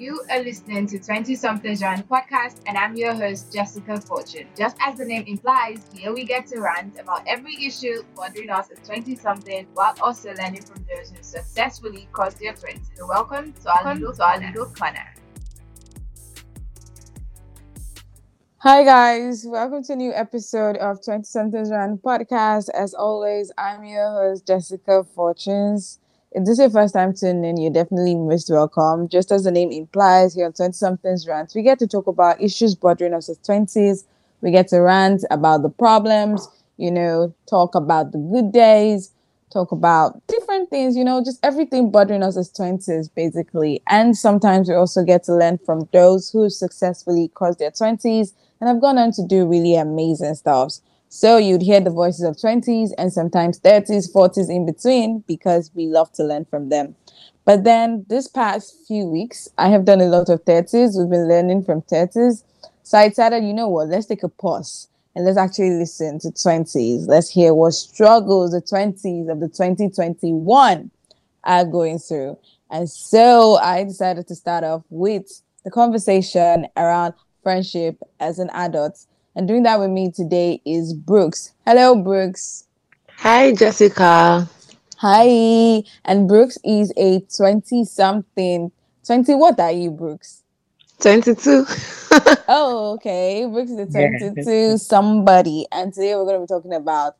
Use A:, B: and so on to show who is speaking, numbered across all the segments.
A: You are listening to 20 Somethings Rant podcast, and I'm your host, Jessica Fortune. Just as the name implies, here we get to rant about every issue bothering us at 20 something while also learning from those who successfully crossed their 20s. So, welcome to our little, to our little corner.
B: Hi guys, welcome to a new episode of 20 Somethings Rant podcast. As always, I'm your host, Jessica Fortunes. If this is your first time tuning in, you're definitely most welcome. Just as the name implies, here on 20 Somethings Rant, we get to talk about issues bothering us as 20s. We get to rant about the problems, you know, talk about the good days, talk about different things, you know, just everything bothering us as 20s, basically. And sometimes we also get to learn from those who successfully crossed their 20s and have gone on to do really amazing stuff. So you'd hear the voices of 20s and sometimes 30s, 40s in between because we love to learn from them. But then this past few weeks, I have done a lot of 30s. We've been learning from 30s. So I decided, you know what, let's take a pause and let's actually listen to 20s. Let's hear what struggles the 20s of the 2021 are going through. And so I decided to start off with the conversation around friendship as an adult and doing that with me today is Brooks. Hello, Brooks.
C: Hi, Jessica.
B: Hi. And Brooks is a 20 something. 20, what are you, Brooks?
C: 22.
B: oh, okay. Brooks is a 22 yeah. somebody. And today we're going to be talking about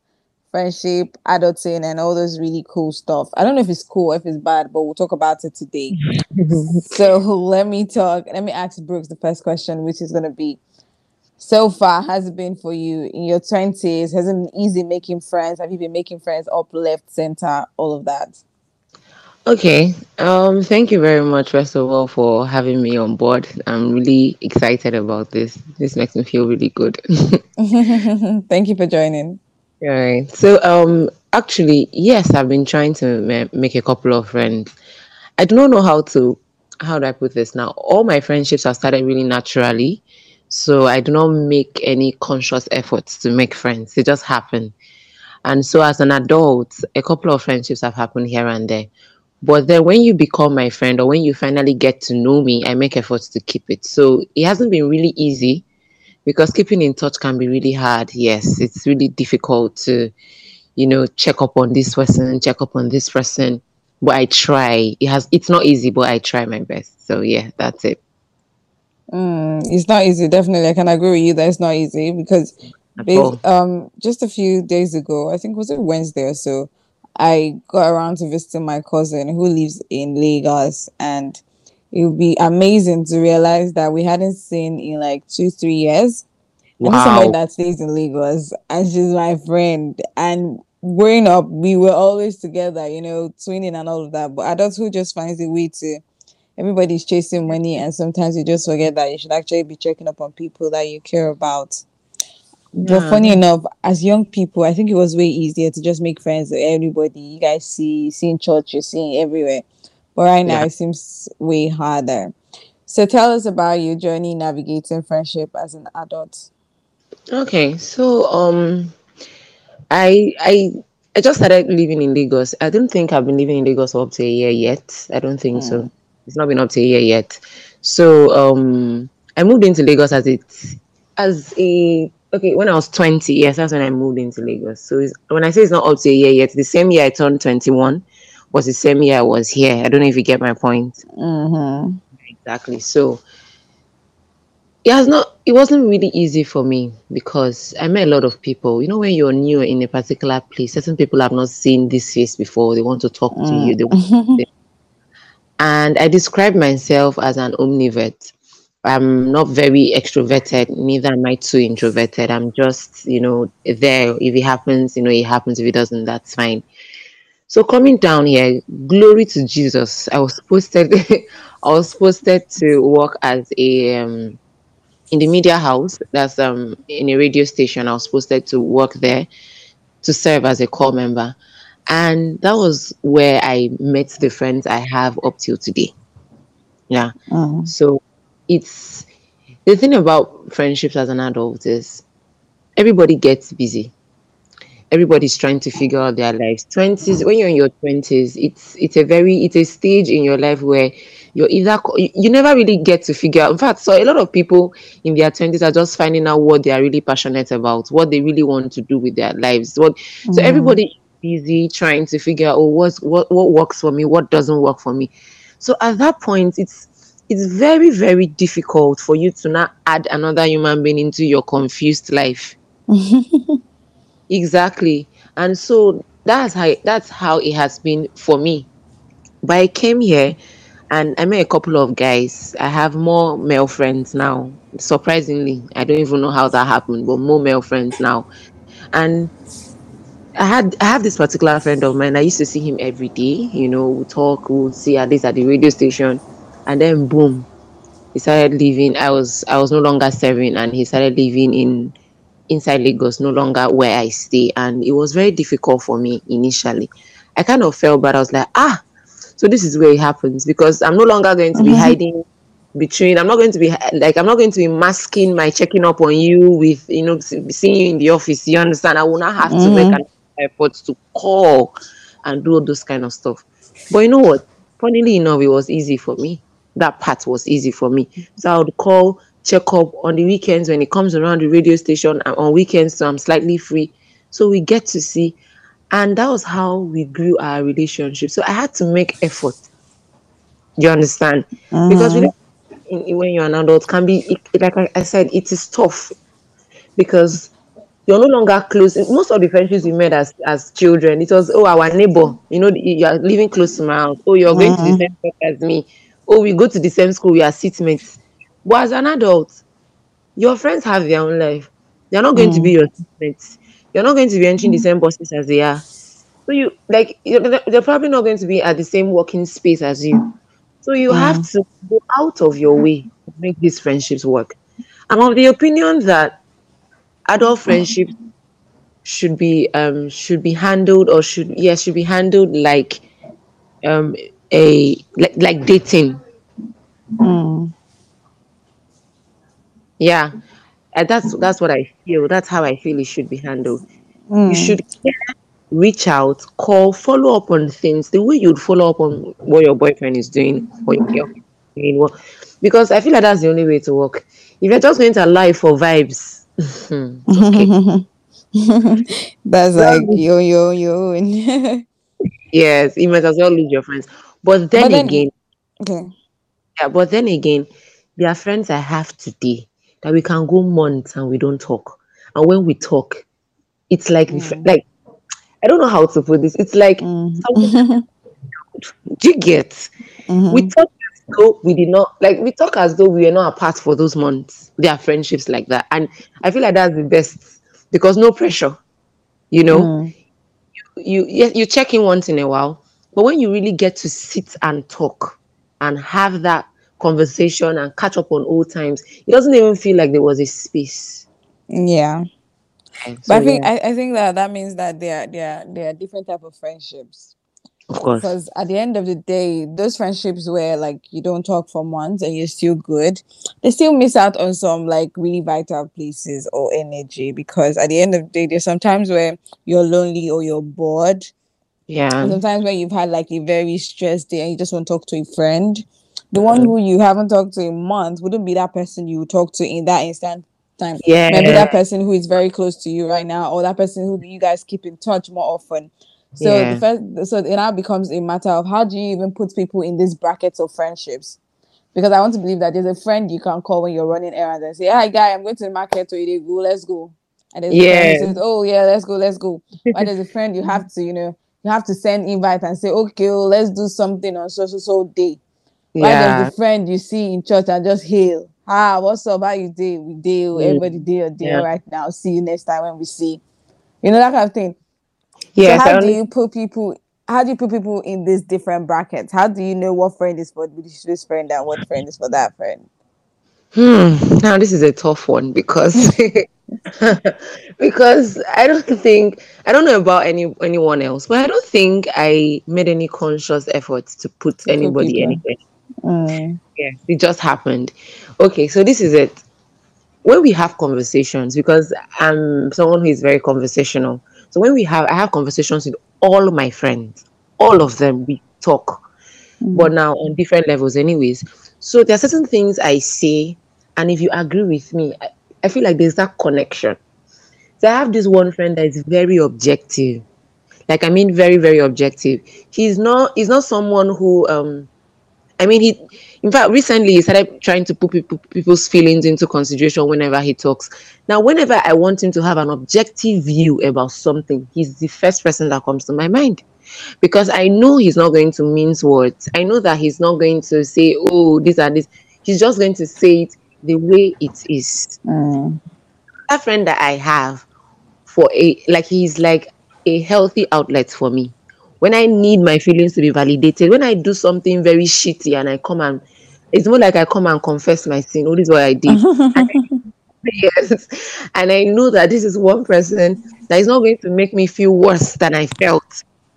B: friendship, adulting, and all those really cool stuff. I don't know if it's cool, if it's bad, but we'll talk about it today. so let me talk. Let me ask Brooks the first question, which is going to be so far has it been for you in your 20s? Has it been easy making friends? Have you been making friends up, left, center, all of that?
C: Okay. Um, thank you very much, first of all, for having me on board. I'm really excited about this. This makes me feel really good.
B: thank you for joining.
C: All right. So, um, actually, yes, I've been trying to ma- make a couple of friends. I do not know how to, how do I put this now? All my friendships have started really naturally so I do not make any conscious efforts to make friends. They just happen. And so as an adult, a couple of friendships have happened here and there. But then when you become my friend or when you finally get to know me, I make efforts to keep it. So it hasn't been really easy because keeping in touch can be really hard. Yes, it's really difficult to, you know, check up on this person, check up on this person. But I try. It has it's not easy, but I try my best. So yeah, that's it.
B: Mm, it's not easy. Definitely, I can agree with you that it's not easy because, based, um, just a few days ago, I think was it Wednesday or so, I got around to visiting my cousin who lives in Lagos, and it would be amazing to realize that we hadn't seen in like two, three years. Wow. Somebody that stays in Lagos, and she's my friend. And growing up, we were always together, you know, twinning and all of that. But adulthood just finds a way to everybody's chasing money and sometimes you just forget that you should actually be checking up on people that you care about yeah. but funny enough as young people i think it was way easier to just make friends with everybody you guys see see in church you're seeing everywhere but right now yeah. it seems way harder so tell us about your journey navigating friendship as an adult
C: okay so um i i I just started living in Lagos. I don't think I've been living in Lagos for up to a year yet. I don't think mm. so. It's not been up to a year yet. So um, I moved into Lagos as it as a okay when I was 20. Yes, that's when I moved into Lagos. So when I say it's not up to a year yet, the same year I turned 21 was the same year I was here. I don't know if you get my point.
B: Mm-hmm.
C: Exactly. So it has not it wasn't really easy for me because I met a lot of people. You know, when you're new in a particular place, certain people have not seen this face before. They want to talk mm. to you. They want to, And I describe myself as an omnivert. I'm not very extroverted, neither am I too introverted. I'm just, you know, there. If it happens, you know, it happens. If it doesn't, that's fine. So coming down here, glory to Jesus. I was posted I was posted to work as a um, in the media house. That's um in a radio station. I was posted to work there to serve as a corps member. And that was where I met the friends I have up till today. Yeah.
B: Uh-huh.
C: So it's the thing about friendships as an adult is everybody gets busy. everybody's trying to figure out their lives. Twenties, when you're in your twenties, it's it's a very it's a stage in your life where you're either you, never really get to figure out. In fact, so a lot of people in their twenties are just finding out what they are really passionate about, what they really want to do with their lives. What so everybody is busy trying to figure out oh what's what what works for me, what doesn't work for me. So at that point, it's it's very very difficult for you to not add another human being into your confused life. Exactly. And so that's how that's how it has been for me. But I came here and I met a couple of guys. I have more male friends now. Surprisingly, I don't even know how that happened, but more male friends now. And I had I have this particular friend of mine. I used to see him every day. You know, we talk, we would see at least at the radio station, and then boom, he started living. I was I was no longer serving, and he started living in inside Lagos, no longer where I stay, and it was very difficult for me initially. I kind of felt bad. I was like, ah, so this is where it happens because I'm no longer going to be hiding between. I'm not going to be like I'm not going to be masking my checking up on you with you know seeing you in the office. You understand? I will not have to make an effort to call and do all those kind of stuff. But you know what? Funnily enough, it was easy for me. That part was easy for me. So I would call, check up on the weekends when it comes around the radio station. and on weekends, so I'm slightly free. So we get to see. And that was how we grew our relationship. So I had to make effort. You understand? Mm-hmm. Because we, in- when you're an adult, can be it- like I said, it is tough because you're no longer close. Most of the friendships we made as as children, it was oh our neighbor, you know, you are living close to my house. Oh, you're going to the mm. same church as me. Oh, we go to the same school. We are seatmates. But as an adult, your friends have their own life. They're not going to be mm. your seatmates. You're not going to be entering the mm. same buses as they are. So you like you're, they're they're probably not going to be at the same working space as you. So you have to go out of your way to make these friendships work. I'm of the opinion that adult friendships should be um should be handled or should yes should be handled like um a like, like dating. Yeah. And that's that's what I feel. That's how I feel it should be handled. You should care, reach out, call, follow up on things the way you'd follow up on what your boyfriend is doing or your girlfriend is doing. Because I feel like that's the only way to work. If you're just going to lie for vibes, okay.
B: That's like yo yo yo. and-
C: yes, you might as well lose your friends. But then,
B: But then-
C: again,
B: okay.
C: yeah, but then again, there are friends I have today that we can go months and we don't talk. And when we talk, it's like fr- mm. like I don't know how to put this. It's like mm. something do you get? Mm-hmm. We talk though we did not like we talk as though we were not apart for those months. There are friendships like that. And I feel like that's the best because no pressure. You know, mm. you yes, you check in once in a while, but when you really get to sit and talk and have that conversation and catch up on old times, it doesn't even feel like there was a space.
B: Yeah.
C: So,
B: But I think
C: yeah,
B: I, I think that that means that there are there are there are different type of friendships.
C: Of course.
B: Because at the end of the day, those friendships where like you don't talk for months and you're still good, they still miss out on some like really vital places or energy. Because at the end of the day, there's sometimes where you're lonely or you're bored. And
C: Yeah.
B: sometimes when you've had like a very stressed day and you just want to talk to a friend, the one who you haven't talked to in months wouldn't be that person you would talk to in that instant time.
C: Yeah.
B: Maybe that person who is very close to you right now, or that person who you guys keep in touch more often. So
C: Yeah.
B: the first, so it now becomes a matter of how do you even put people in these brackets of friendships? Because I want to believe that there's a friend you can call when you're running errands and say, "Hi, guy, I'm going to the market today. Go, let's go." And there's a friend
C: Yeah.
B: says, "Oh yeah, let's go, let's go." But there's a friend you have to, you know, you have to send invite and say, "Okay, oh, let's do something on so so so day." Why there's the friend you see in church and just hail. Ah, what's up? How you day? We deal.
C: Mm.
B: Everybody deal deal
C: Yeah.
B: right now. See you next time when we see. You know that kind of thing.
C: Yes.
B: so how do
C: only,
B: you put people how do you put people in these different brackets? How do you know what friend is for this friend and what friend is for that friend?
C: Hmm. Now this is a tough one because because I don't think I don't know about any anyone else, but I don't think I made any conscious efforts to put anybody anywhere.
B: Mm,
C: Yes, it just happened. Okay, so this is it. When we have conversations, because I'm someone who is very conversational, So when we have, I have conversations with all my friends, all of them, we talk,
B: Mm.
C: but now on different levels, anyways. So there are certain things I say, and if you agree with me, I, I feel like there's that connection. So I have this one friend that is very objective. Like I mean very, very objective. He's not he's not someone who um I mean he in fact recently he started trying to put people, people's feelings into consideration whenever he talks. Now whenever I want him to have an objective view about something, he's the first person that comes to my mind. Because I know he's not going to mince words. I know that he's not going to say, oh, these are this. He's just going to say it the way it is
B: Mm.
C: that friend that I have for a like he's like a healthy outlet for me. When I need my feelings to be validated, when I do something very shitty and I come and it's more like I come and confess my sin. Oh, this is what I did. yes. And I know that this is one person that is not going to make me feel worse than I felt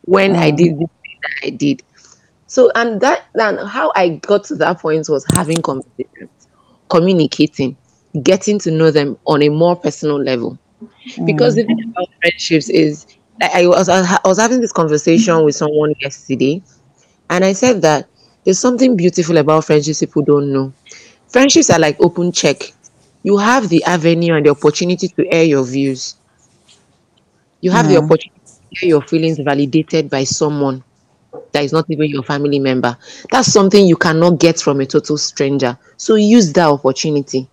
C: when I
B: Mm.
C: did this thing that I did. So and that and how I got to that point was having conversations, communicating, getting to know them on a more personal level. Because the thing about friendships is I I was I was having this conversation with someone yesterday, and I said that there's something beautiful about friendships people don't know. Friendships are like open check. You have the avenue and the opportunity to air your views. You have the
B: Mm.
C: opportunity to hear your feelings validated by someone that is not even your family member. That's something you cannot get from a total stranger. So use that opportunity.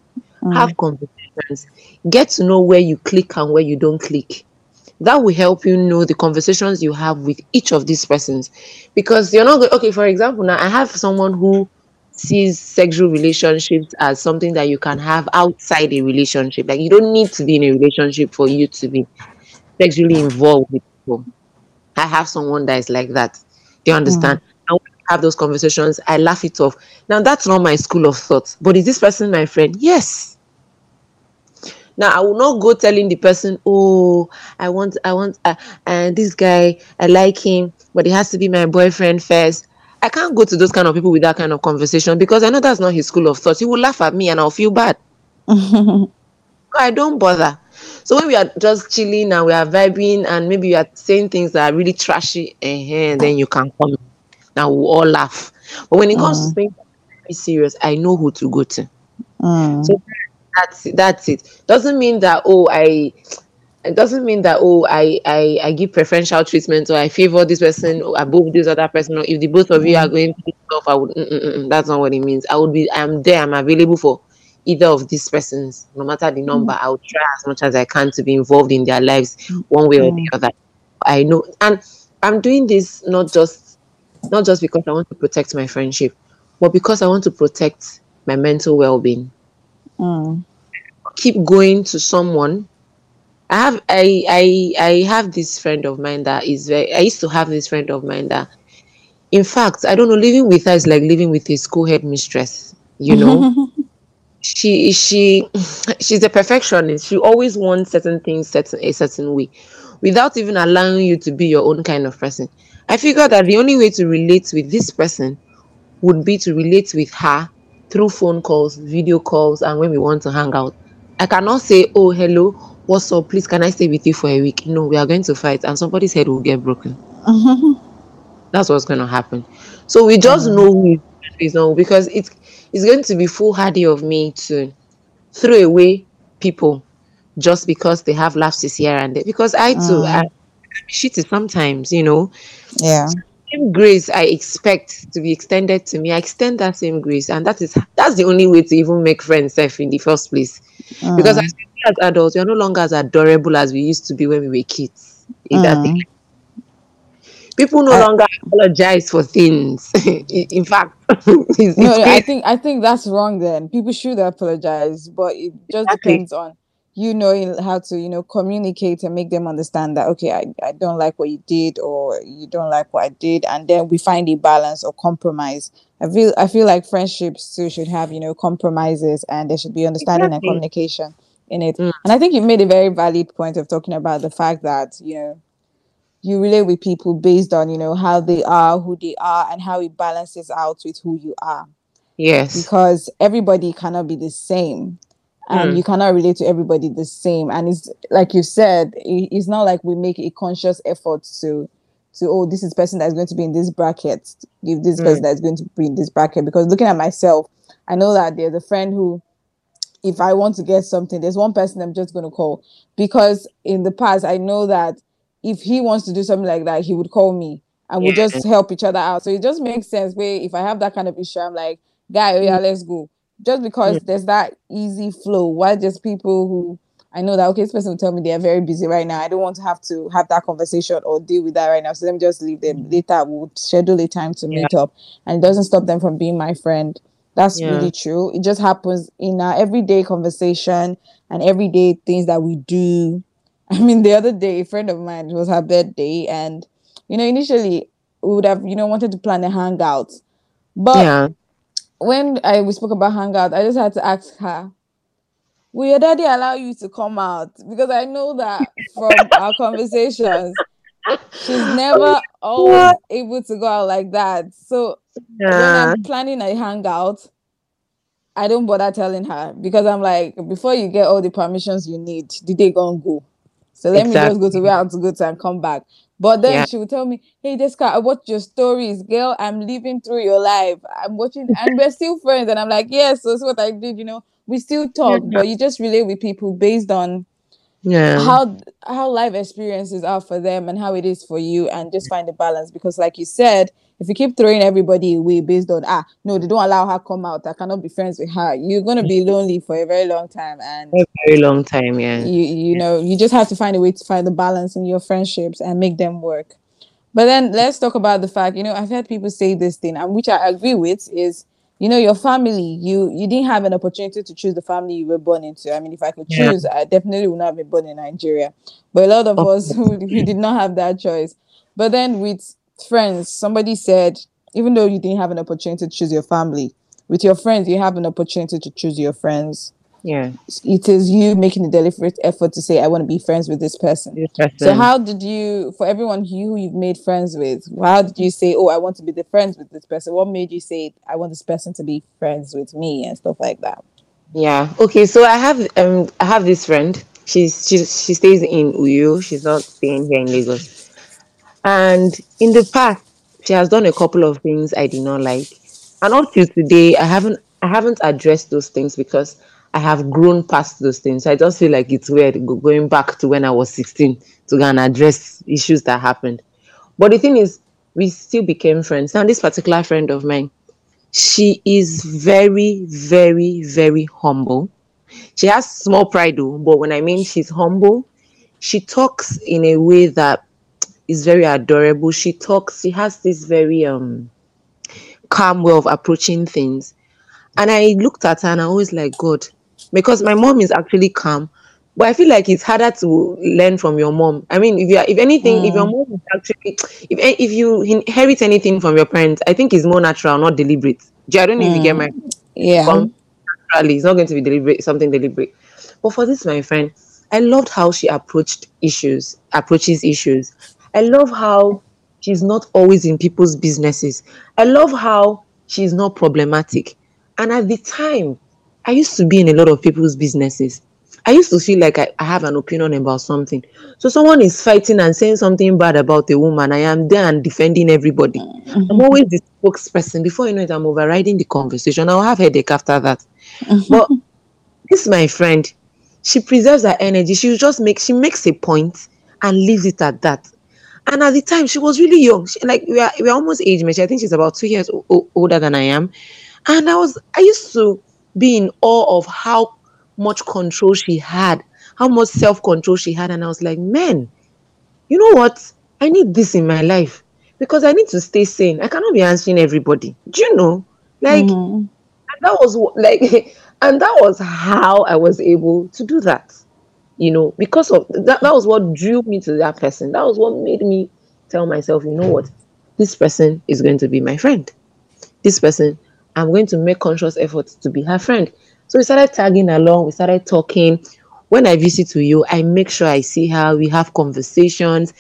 C: Have conversations. Get to know where you click and where you don't click. That will help you know the conversations you have with each of these persons. Because you're not going, okay, for example, now I have someone who sees sexual relationships as something that you can have outside a relationship. Like you don't need to be in a relationship for you to be sexually involved with people. I have someone that is like that. Do you understand? Mm. And we have those conversations, I laugh it off. Now that's not my school of thought. But is this person my friend? Yes. Now I will not go telling the person, "Oh, I want, I want, uh, and this guy, I like him, but he has to be my boyfriend first. I can't go to those kind of people with that kind of conversation because I know that's not his school of thought. He will laugh at me and I'll feel bad. I don't bother. So when we are just chilling and we are vibing and maybe you are saying things that are really trashy, eh, then you can come. Now we'll all laugh. But when it comes to things are very serious, I know who to go to.
B: Mm.
C: So that's it, that's it. Doesn't mean that oh I it doesn't mean that oh I, I I give preferential treatment or I favor this person or above this other person or if the both of you are going to stuff I would mm, mm, mm, mm. that's not what it means. I would be I'm there, I'm available for either of these persons, no matter the number. I would try as much as I can to be involved in their lives one way or the other. I know and I'm doing this not just not just because I want to protect my friendship, but because I want to protect my mental well-being
B: Mm.
C: keep going to someone. I have i i i have this friend of mine that is very i used to have this friend of mine that in fact i don't know living with her is like living with a school head mistress you know? She she she's a perfectionist. She always wants certain things certain a certain way without even allowing you to be your own kind of person. I figured that the only way to relate with this person would be to relate with her through phone calls, video calls, and when we want to hang out. I cannot say, Oh, hello, what's up? Please, can I stay with you for a week? No, we are going to fight, and somebody's head will get broken. That's what's going to happen. So we just mm-hmm. know who is not because it's it's going to be foolhardy of me to throw away people just because they have lapses here and there. Because I too, mm. I, I'm shitty sometimes, you know
B: yeah.
C: Same grace I expect to be extended to me, I extend that same grace, and that is that's the only way to even make friends safe in the first place. Because as, as adults, we are no longer as adorable as we used to be when we were kids. Is that
B: Mm.
C: it? People no
B: I-
C: longer apologize for things. in in fact, it's, it's
B: No, no, I think I think that's wrong. Then people should apologize, but it just
C: Exactly.
B: depends on you know how to you know communicate and make them understand that okay, I, I don't like what you did or you don't like what I did, and then we find a balance or compromise. I feel I feel like friendships too should have you know compromises and there should be understanding
C: Exactly.
B: and communication in it.
C: Mm.
B: And I think you made a very valid point of talking about the fact that you know you relate with people based on you know how they are, who they are, and how it balances out with who you are
C: yes,
B: because everybody cannot be the same. And
C: Mm.
B: you cannot relate to everybody the same and it's like you said it's not like we make a conscious effort to to oh this is person that's going to be in this bracket give this
C: Mm.
B: person that's going to be in this bracket because looking at myself i know that there's a friend who if i want to get something there's one person i'm just going to call because in the past i know that if he wants to do something like that he would call me and we'll
C: Yeah.
B: just help each other out so it just makes sense where if i have that kind of issue i'm like guy oh yeah let's go just because there's that easy flow why just people who I know that okay, this person will tell me they are very busy right now. I don't want to have to have that conversation or deal with that right now. So let me just leave them. Mm. Later we'll schedule a time to meet up. And it doesn't stop them from being my friend. That's
C: Yeah.
B: really true. It just happens in our everyday conversation and everyday things that we do. I mean, the other day, a friend of mine was her birthday, and you know, initially we would have, you know, wanted to plan a hangout. But
C: yeah.
B: When I we spoke about hangout, I just had to ask her, will your daddy allow you to come out? Because I know that from our conversations, she's never always able to go out like that. So when I'm planning a hangout, I don't bother telling her because I'm like, before you get all the permissions you need, did they go and go? So let me just go to where I have to go to and come back. But then
C: Yeah.
B: she would tell me, Hey Jessica, I watched your stories, girl. I'm living through your life. I'm watching and we're still friends. And I'm like, Yes, that's what I did, you know. We still talk, but you just relate with people based on
C: Yeah.
B: how how life experiences are for them and how it is for you and just find the balance because like you said if you keep throwing everybody away based on ah no they don't allow her come out i cannot be friends with her you're going to be lonely for a very long time and
C: a very long time, yeah.
B: you you know you just have to find a way to find the balance in your friendships and make them work but then let's talk about the fact you know i've heard people say this thing and which i agree with is you know your family you you didn't have an opportunity to choose the family you were born into. I mean if i could
C: Yeah.
B: choose i definitely would not have been born in nigeria. But a lot of
C: Of
B: us who we did not have that choice. But then with friends somebody said even though you didn't have an opportunity to choose your family with your friends you have an opportunity to choose your friends
C: Yeah.
B: it is you making a deliberate effort to say i want to be friends with this person
C: This
B: so how did you for everyone you who you've made friends with how did you say oh i want to be the friends with this person what made you say i want this person to be friends with me and stuff like that
C: Yeah. Okay. So I have um I have this friend. She's she's she stays in Uyo. She's not staying here in Lagos. And in the past, she has done a couple of things I did not like. And up till today, I haven't I haven't addressed those things because I have grown past those things. I just feel like it's weird going back to when I was 16 to go and address issues that happened. But the thing is, we still became friends. Now, this particular friend of mine, she is very, very, very humble. She has small pride, though, but when I mean she's humble, she talks in a way that is very adorable. She talks, she has this very um calm way of approaching things. And I looked at her and I always like, God, because my mom is actually calm, but I feel like it's harder to learn from your mom. I mean, if you are, if anything, if your
B: Mm.
C: mom is actually, if if you inherit anything from your parents, I think it's more natural, not deliberate. I don't know if you get my
B: yeah
C: come naturally. It's not going to be deliberate, something deliberate. But for this, my friend, I loved how she approached issues, approaches issues. I love how she's not always in people's businesses. I love how she's not problematic. And at the time, I used to be in a lot of people's businesses. I used to feel like I, I have an opinion about something. So someone is fighting and saying something bad about a woman. I am there and defending everybody. I'm mm-hmm. always the spokesperson. Before you know it, I'm overriding the conversation. I'll have a headache after that. Mm-hmm. But this my friend, she preserves her energy. She just make she makes a point and leaves it at that. And at the time, she was really young. She, like we are we are almost age match. I think she's about two years o- older than I am. And I was I used to be in awe of how much control she had, how much self control she had, and I was like, man, you know what? I need this in my life because I need to stay sane. I cannot be answering everybody. Do you know? Like
B: Mhm.
C: and that was like and that was how i was able to do that you know because of that that was what drew me to that person that was what made me tell myself you know what this person is going to be my friend this person i'm going to make conscious efforts to be her friend. So we started tagging along we started talking. When i visit Uyo i make sure i see her we have conversations.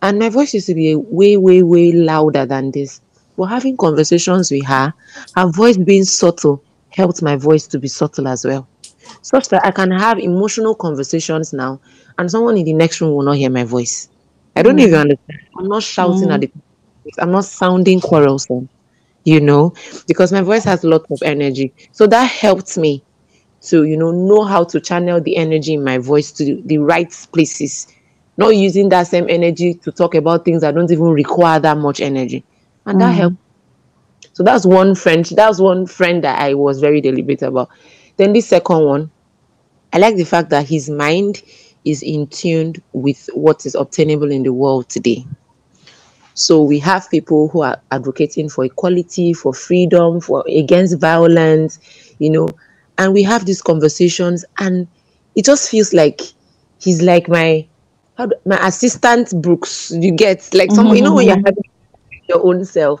C: And my voice used to be way way way louder than this. But having conversations with her. Her voice being subtle helped my voice to be subtle as well. Such that I can have emotional conversations now, and someone in the next room will not hear my voice. I don't even mm. understand. I'm not shouting at mm. the. I'm not sounding quarrelsome, you know, because my voice has a lot of energy. So that helped me to, you know, know how to channel the energy in my voice to the right places, not using that same energy to talk about things that don't even require that much energy, and that mm. helped. So that's one friend. That's one friend that I was very deliberate about. Then the second one, I like the fact that his mind is in tune with what is obtainable in the world today. So we have people who are advocating for equality, for freedom, for against violence, you know, and we have these conversations, and it just feels like he's like my how do- my assistant Brooks. You get like someone, you know, when you're mm-hmm. having your own self.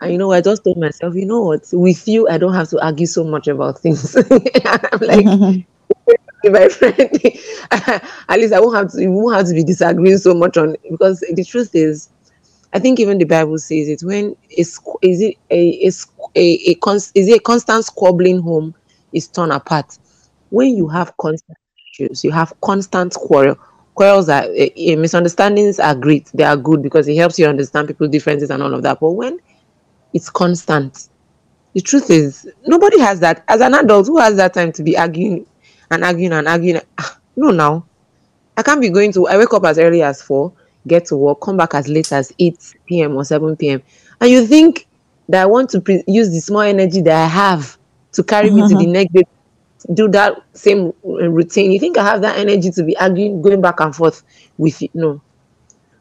C: And you know, I just told myself, you know what, with you, I don't have to argue so much about things. I'm like, mm-hmm. my friend, at least I won't have to, you won't have to be disagreeing so much on because the truth is, I think even the Bible says it when is is it a is a, a is it a constant squabbling home is torn apart. When you have constant issues, you have constant quarrel. Quarrels are eh, misunderstandings are great. They are good because it helps you understand people's differences and all of that. But when it's constant, the truth is nobody has that. As an adult, who has that time to be arguing and arguing and arguing? Ah, No, now I can't be going to. I wake up as early as four, get to work, come back as late as eight p.m. or seven p.m. And you think that I want to pre- use the small energy that I have to carry me to the next day, do that same routine? You think I have that energy to be arguing, going back and forth with you? No.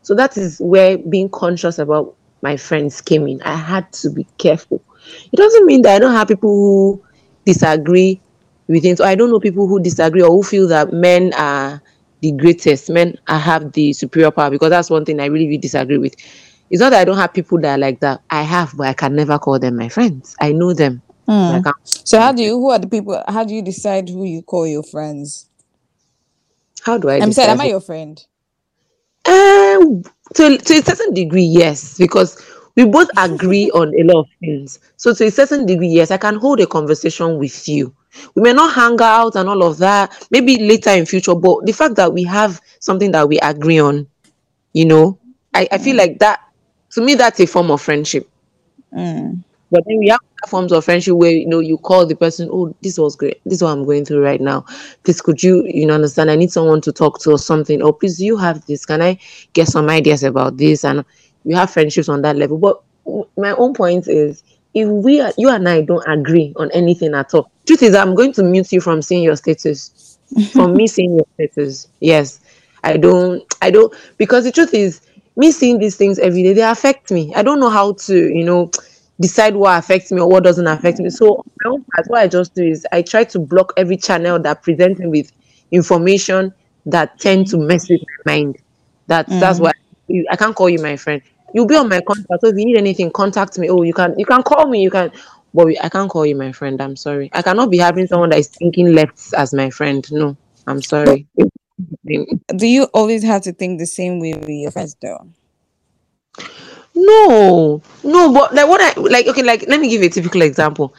C: So that is where being conscious about my friends came in. I had to be careful. It doesn't mean that I don't have people who disagree with it. So I don't know people who disagree or who feel that men are the greatest, men I have the superior power because that's one thing I really, really disagree with. It's not that I don't have people that are like that. I have, but I can never call them my friends. I know them. I
B: So how do you? Who are the people? How do you decide who you call your friends?
C: How do I
B: I'm saying, am I your friend?
C: Um, to, to a certain degree, yes, because we both agree on a lot of things. So, to a certain degree, yes, I can hold a conversation with you. We may not hang out and all of that, maybe later in future, but the fact that we have something that we agree on, you know, I, I feel like that to me, that's a form of friendship.
B: Mm.
C: But then we have forms of friendship where you know you call the person, oh, this was great. This is what I'm going through right now. Please, could you, you know, understand? I need someone to talk to or something. Or please, you have this. Can I get some ideas about this? And we have friendships on that level. But my own point is, if we, are, you and I, don't agree on anything at all, truth is, I'm going to mute you from seeing your status, from me seeing your status. Yes, I don't, I don't, because the truth is, me seeing these things every day, they affect me. I don't know how to, you know, decide what affects me or what doesn't affect me. So my own part, what I just do is I try to block every channel that presents me with information that tend to mess with my mind. That's that's why you, I can't call you my friend. You'll be on my contact. So if you need anything, contact me. Oh, you can you can call me. You can, but we- I can't call you my friend. I'm sorry. I cannot be having someone that is thinking left as my friend. No, I'm sorry.
B: Do you always have to think the same way with your friends, though?
C: No, no, but like what I like, okay, like let me give you a typical example.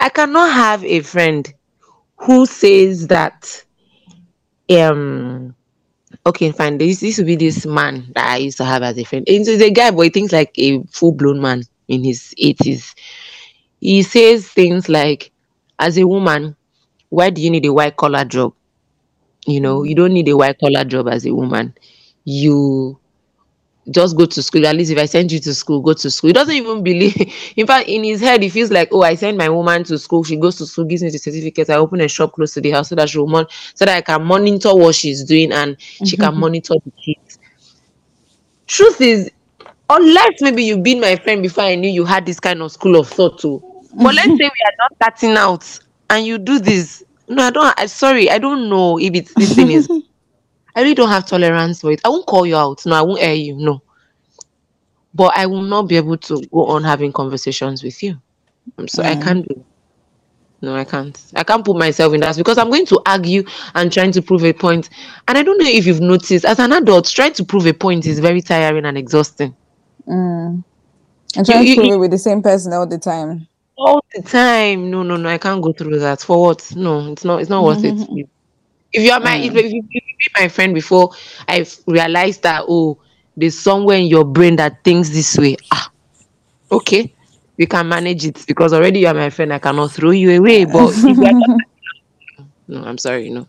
C: I cannot have a friend who says that um okay, fine, this this will be this man that I used to have as a friend. He's a guy, but he thinks like a full blown man in his 80s. He says things like, as a woman, why do you need a white collar job? You know, you don't need a white collar job as a woman. You just go to school. At least if I send you to school, go to school. He doesn't even believe. In fact, in his head, he feels like, oh, I send my woman to school. She goes to school, gives me the certificate. I open a shop close to the house so that she will mon- so that I can monitor what she's doing and she can mm-hmm. monitor the kids. Truth is, unless maybe you've been my friend before I knew you had this kind of school of thought too. But let's mm-hmm. say we are not starting out and you do this. No, I don't. I sorry, I don't know if it's this thing is. I really don't have tolerance for it. I won't call you out. No, I won't air you. No. But I will not be able to go on having conversations with you. So I mm. can't do. No, I can't. I can't put myself in that because I'm going to argue and trying to prove a point. And I don't know if you've noticed, as an adult, trying to prove a point is very tiring and exhausting. Mm.
B: And trying
C: you-
B: to prove
C: you-
B: it with the same person all the time.
C: all the time. No, no, no. I can't go through that. For what? No, it's not. It's not worth it. If you are my, if,
B: Mm.
C: if you be my friend before I realized that oh, there's somewhere in your brain that thinks this way. Ah, okay, we can manage it because already you are my friend. I cannot throw you away. But if you are not, no, I'm sorry, no.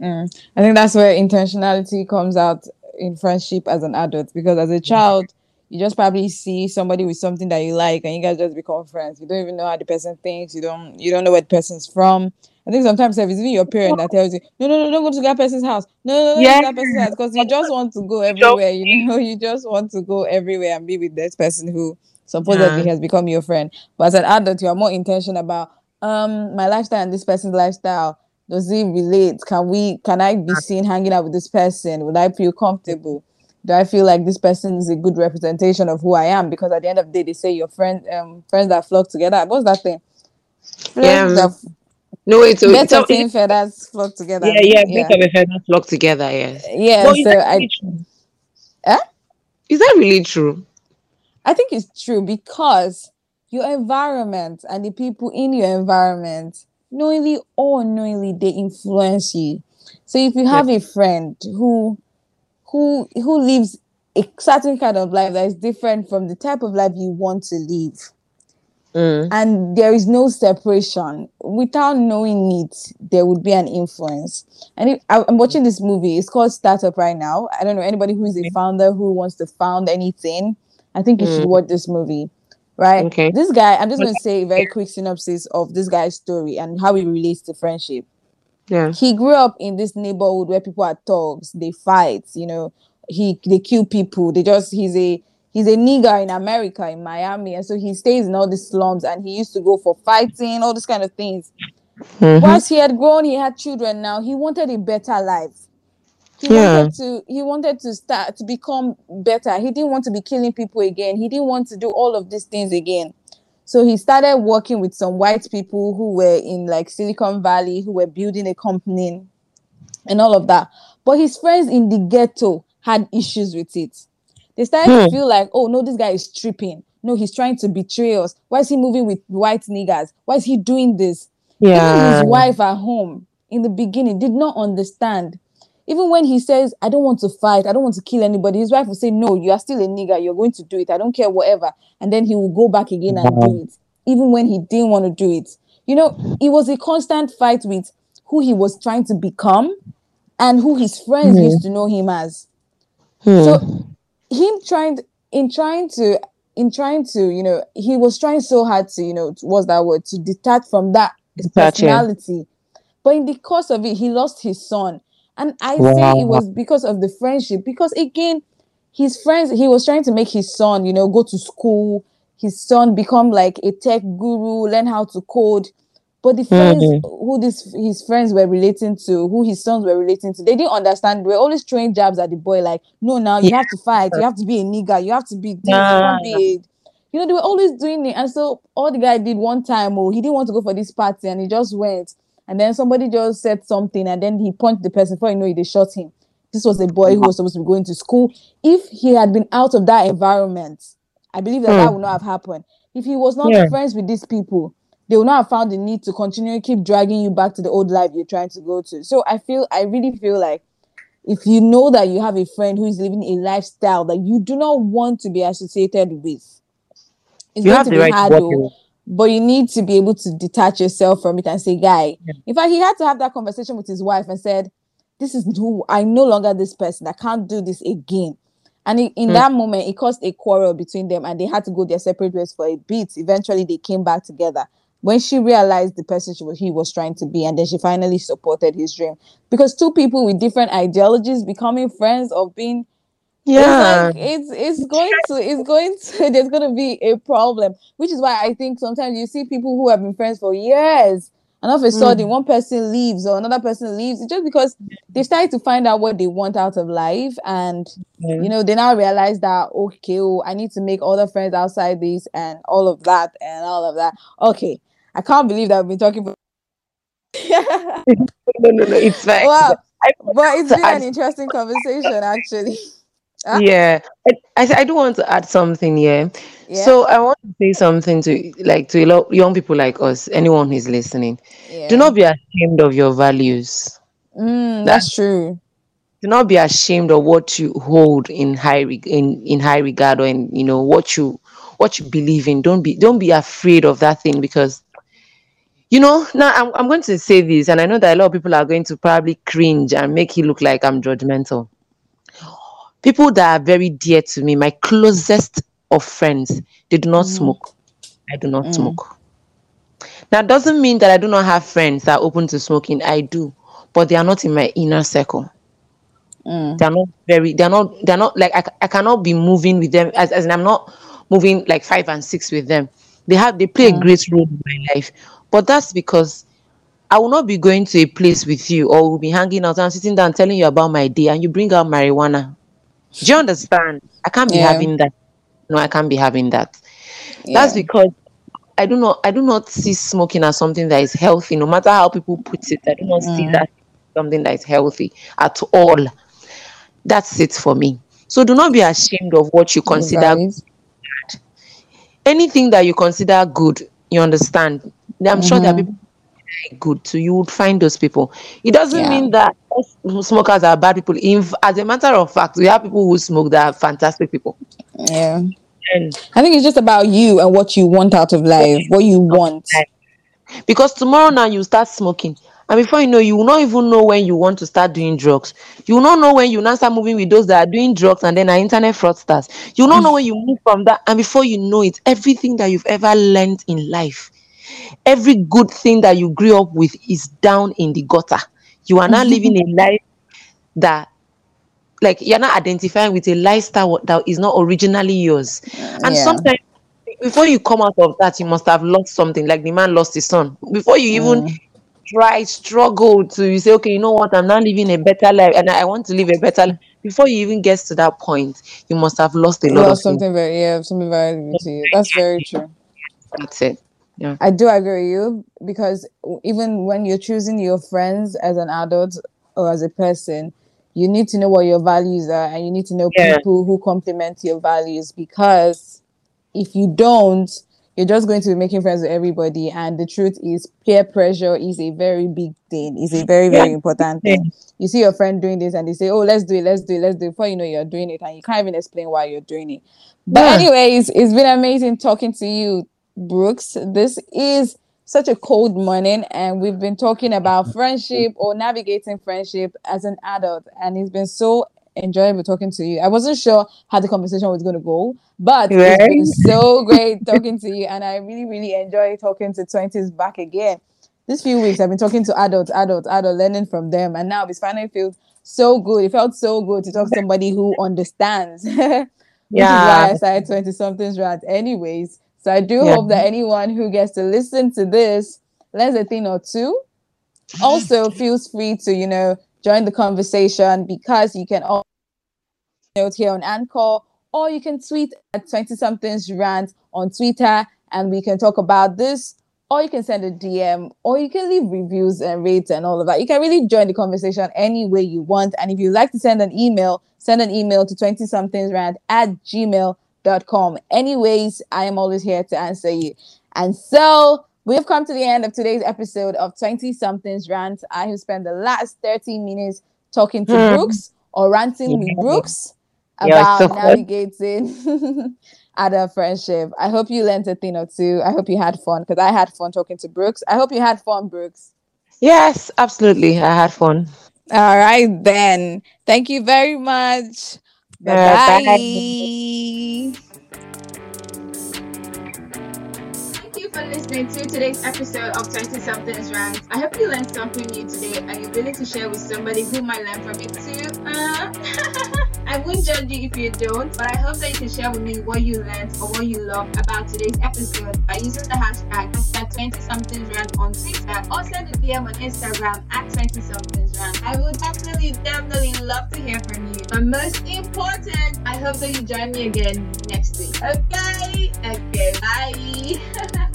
B: Mm. I think that's where intentionality comes out in friendship as an adult because as a child, you just probably see somebody with something that you like and you guys just become friends. You don't even know how the person thinks, you don't you don't know where the person's from. I think sometimes if it's even your parent that tells you, no, no, no, don't go to that person's house. No, no, no,
C: Yeah.
B: that person's house because you just want to go everywhere. You know, you just want to go everywhere and be with this person who supposedly
C: Yeah.
B: has become your friend. But as an adult, you are more intentional about um my lifestyle and this person's lifestyle does it relate can we can i be seen hanging out with this person would i feel comfortable do i feel like this person is a good representation of who i am because at the end of the day they say your friend um friends that flock together what's that thing
C: Yeah,
B: friends that
C: No, wait. So,
B: better
C: so
B: feathers flock together
C: yeah, yeah, bit of a feather flock together. Yes.
B: yeah
C: is
B: so
C: that
B: i
C: really true?
B: Eh?
C: Is that really true?
B: I think it's true because your environment and the people in your environment, knowingly or unknowingly, they influence you. So if you have a friend who who who lives a certain kind of life that is different from the type of life you want to live,
C: Mm.
B: and there is no separation. Without knowing it there would be an influence. And if, I, i'm watching this movie. It's called startup right now. I don't know anybody who is a founder who wants to found anything. I think you should
C: Mm.
B: watch this movie right?
C: Okay.
B: this guy i'm just going to say a very quick synopsis of this guy's story and how he relates to friendship
C: Yeah.
B: he grew up in this neighborhood where people are thugs. They fight you know. He they kill people. They just he's a he's a nigger in america in miami. And so he stays in all the slums and he used to go for fighting all these kind of things.
C: Mhm.
B: once he had grown he had children. Now he wanted a better life. He
C: Yeah.
B: wanted to he wanted to start to become better. He didn't want to be killing people again. He didn't want to do all of these things again so he started working with some white people who were in like silicon valley who were building a company and all of that but his friends in the ghetto had issues with it they started to
C: Hmm.
B: feel like oh no this guy is tripping no he's trying to betray us why is he moving with white niggers why is he doing this even
C: Yeah.
B: his wife at home in the beginning did not understand. Even when he says, I don't want to fight, I don't want to kill anybody, his wife will say, No, you are still a nigger, you're going to do it, I don't care, whatever. And then he will go back again and do it, even when he didn't want to do it. You know, it was a constant fight with who he was trying to become and who his friends
C: Hmm.
B: used to know him as.
C: Hmm.
B: So him trying in trying to in trying to you know he was trying so hard to you know what's that word to detach from that
C: Detach,
B: personality but in the course of it he lost his son and i say it was because of the friendship because again his friends he was trying to make his son you know go to school. His son become like a tech guru learn how to code. But the friends
C: Mhm.
B: who this his friends were relating to who his sons were relating to they didn't understand. They were always throwing jabs at the boy like no now you have to fight. You have to be a nigger. You have to be this you can't be you know they were always doing it. And so all the guy did one time oh he didn't want to go for this party and he just went and then somebody just said something and then he punched the person before you know it they shot him this was a boy who was supposed to be going to school if he had been out of that environment i believe that that
C: Hmm.
B: would not have happened if he was not
C: Yeah.
B: friends with these people they will not have found the need to continue keep dragging you back to the old life you're trying to go to so i feel i really feel like if you know that you have a friend who is living a lifestyle that you do not want to be associated with it's
C: You
B: going
C: have
B: to
C: the
B: be
C: right
B: hard
C: walk
B: though,
C: away.
B: But you need to be able to detach yourself from it and say guy in fact he had to have that conversation with his wife and said this is who i no longer this person. I can't do this again. And in, in
C: Hmm.
B: that moment it caused a quarrel between them and they had to go their separate ways for a bit. Eventually they came back together. When she realized the person she was, he was trying to be and then she finally supported his dream. Because two people with different ideologies becoming friends or being
C: Yeah.
B: it's like it's it's going to it's going to there's going to be a problem which is why i think sometimes you see people who have been friends for years and all of a sudden mm. one person leaves or another person leaves it's just because they started to find out what they want out of life and you know they now realize that okay oh, i need to make other friends outside this and all of that and all of that okay i can't believe that i've been talking for
C: no, no, no. It's fine.
B: wow but it's
C: to
B: been an interesting conversation actually Huh?
C: Yeah. I, I, I do want to add something here.
B: Yeah.
C: So I want to say something to like to a lot young people like us, anyone who's listening.
B: yeah.
C: Do not be ashamed of your values.
B: Mm, that's true.
C: Do not be ashamed of what you hold in high reg- in, in high regard or in you know what you what you believe in. Don't be don't be afraid of that thing because you know now I'm, I'm going to say this and I know that a lot of people are going to probably cringe and make it look like I'm judgmental. People that are very dear to me, my closest of friends, they do not mm. smoke. I do not mm. smoke. That doesn't mean that I do not have friends that are open to smoking. I do, but they are not in my inner circle. Mm. They're not very. They're not. They're not like I, I cannot be moving with them as as I'm not moving like five and six with them. They have they play a great role in my life, but that's because I will not be going to a place with you or we'll be hanging out and sitting down telling you about my day and you bring out marijuana. Do you understand? I can't be
B: Yeah.
C: having that. No, I can't be having that.
B: Yeah.
C: That's because I do not I do not see smoking as something that is healthy, no matter how people put it. I do not see mm. that something that is healthy at all. That's it for me. So do not be ashamed of what you consider
B: Values.
C: anything that you consider good, you understand. I'm sure there are mm-hmm. people good, so you would find those people. It doesn't
B: Yeah.
C: mean that smokers are bad people. In, as a matter of fact, we have people who smoke that are fantastic people.
B: Yeah.
C: And
B: I think it's just about you and what you want out of life, what you want.
C: because tomorrow now you start smoking, and before you know, you will not even know when you want to start doing drugs. You will not know when you now start moving with those that are doing drugs and then are internet fraudsters. You will not know mm. when you move from that, and before you know it, everything that you've ever learned in life, every good thing that you grew up with is down in the gutter. You are now living a life that like you're not identifying with a lifestyle that is not originally yours. And
B: Yeah.
C: sometimes before you come out of that, you must have lost something, like the man lost his son. Before you even mm. try, struggle to you say, okay, you know what, I'm not living a better life and I want to live a better life. Before you even get to that point, you must have lost a lot
B: Well,
C: of things.
B: something very yeah, something very you. That's very true.
C: That's it. Yeah.
B: I do agree with you because even when you're choosing your friends as an adult or as a person, you need to know what your values are and you need to know
C: Yeah.
B: people who complement your values because if you don't, you're just going to be making friends with everybody. And the truth is, peer pressure is a very big thing, it's a very, very
C: Yeah.
B: important thing. You see your friend doing this and they say, Oh, let's do it, let's do it, let's do it. Before you know you're doing it, and you can't even explain why you're doing it. But,
C: Yeah.
B: anyways, it's been amazing talking to you, Brooks. This is such a cold morning, and we've been talking about friendship or navigating friendship as an adult, and it's been so enjoyable talking to you. I wasn't sure how the conversation was going to go, but it's been so great talking to you, and I really, really enjoy talking to 20s back again. This few weeks, I've been talking to adults, adults, adults, learning from them, and now it's finally feels so good. It felt so good to talk to somebody who understands. Which is why I
C: Yeah.
B: started 20 somethings right. anyways. So I do
C: Yeah.
B: hope that anyone who gets to listen to this learns a thing or two. Also feels free to, you know, join the conversation because you can also note here on Anchor or you can tweet at 20 somethings rant on Twitter and we can talk about this or you can send a DM or you can leave reviews and rates and all of that. You can really join the conversation any way you want. And if you like to send an email, send an email to 20 somethings rant at gmail.com. Anyways, I am always here to answer you. And so we've come to the end of today's episode of 20 somethings rant. I have spent the last 30 minutes talking to
C: Hmm.
B: Brooks or ranting with
C: Yeah.
B: Brooks
C: Yeah,
B: about
C: so fun.
B: navigating adult friendship. I hope you learned a thing or two. I hope you had fun because I had fun talking to Brooks. I hope you had fun, Brooks.
C: Yes, absolutely. I had fun.
B: All right, then. Thank you very much. Bye
C: Uh,
B: bye.
A: Thank you for listening to today's episode of 20 Somethings Rant. I hope you learned something new today and you're willing to share with somebody who might learn from it too. Uh, I won't judge you if you don't, but I hope that you can share with me what you learned or what you loved about today's episode by using the hashtag 20 somethings on Twitter or send a DM on Instagram at 20 somethings. I would definitely, definitely love to hear from you. But most important, I hope that you join me again next week. Okay? Okay, bye.